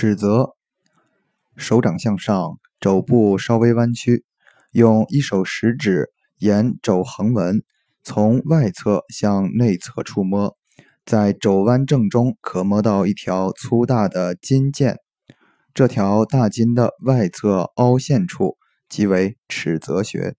尺泽手掌向上肘部稍微弯曲用一手食指沿肘横纹从外侧向内侧触摸在肘弯正中可摸到一条粗大的筋腱这条大筋的外侧凹陷处即为尺泽穴。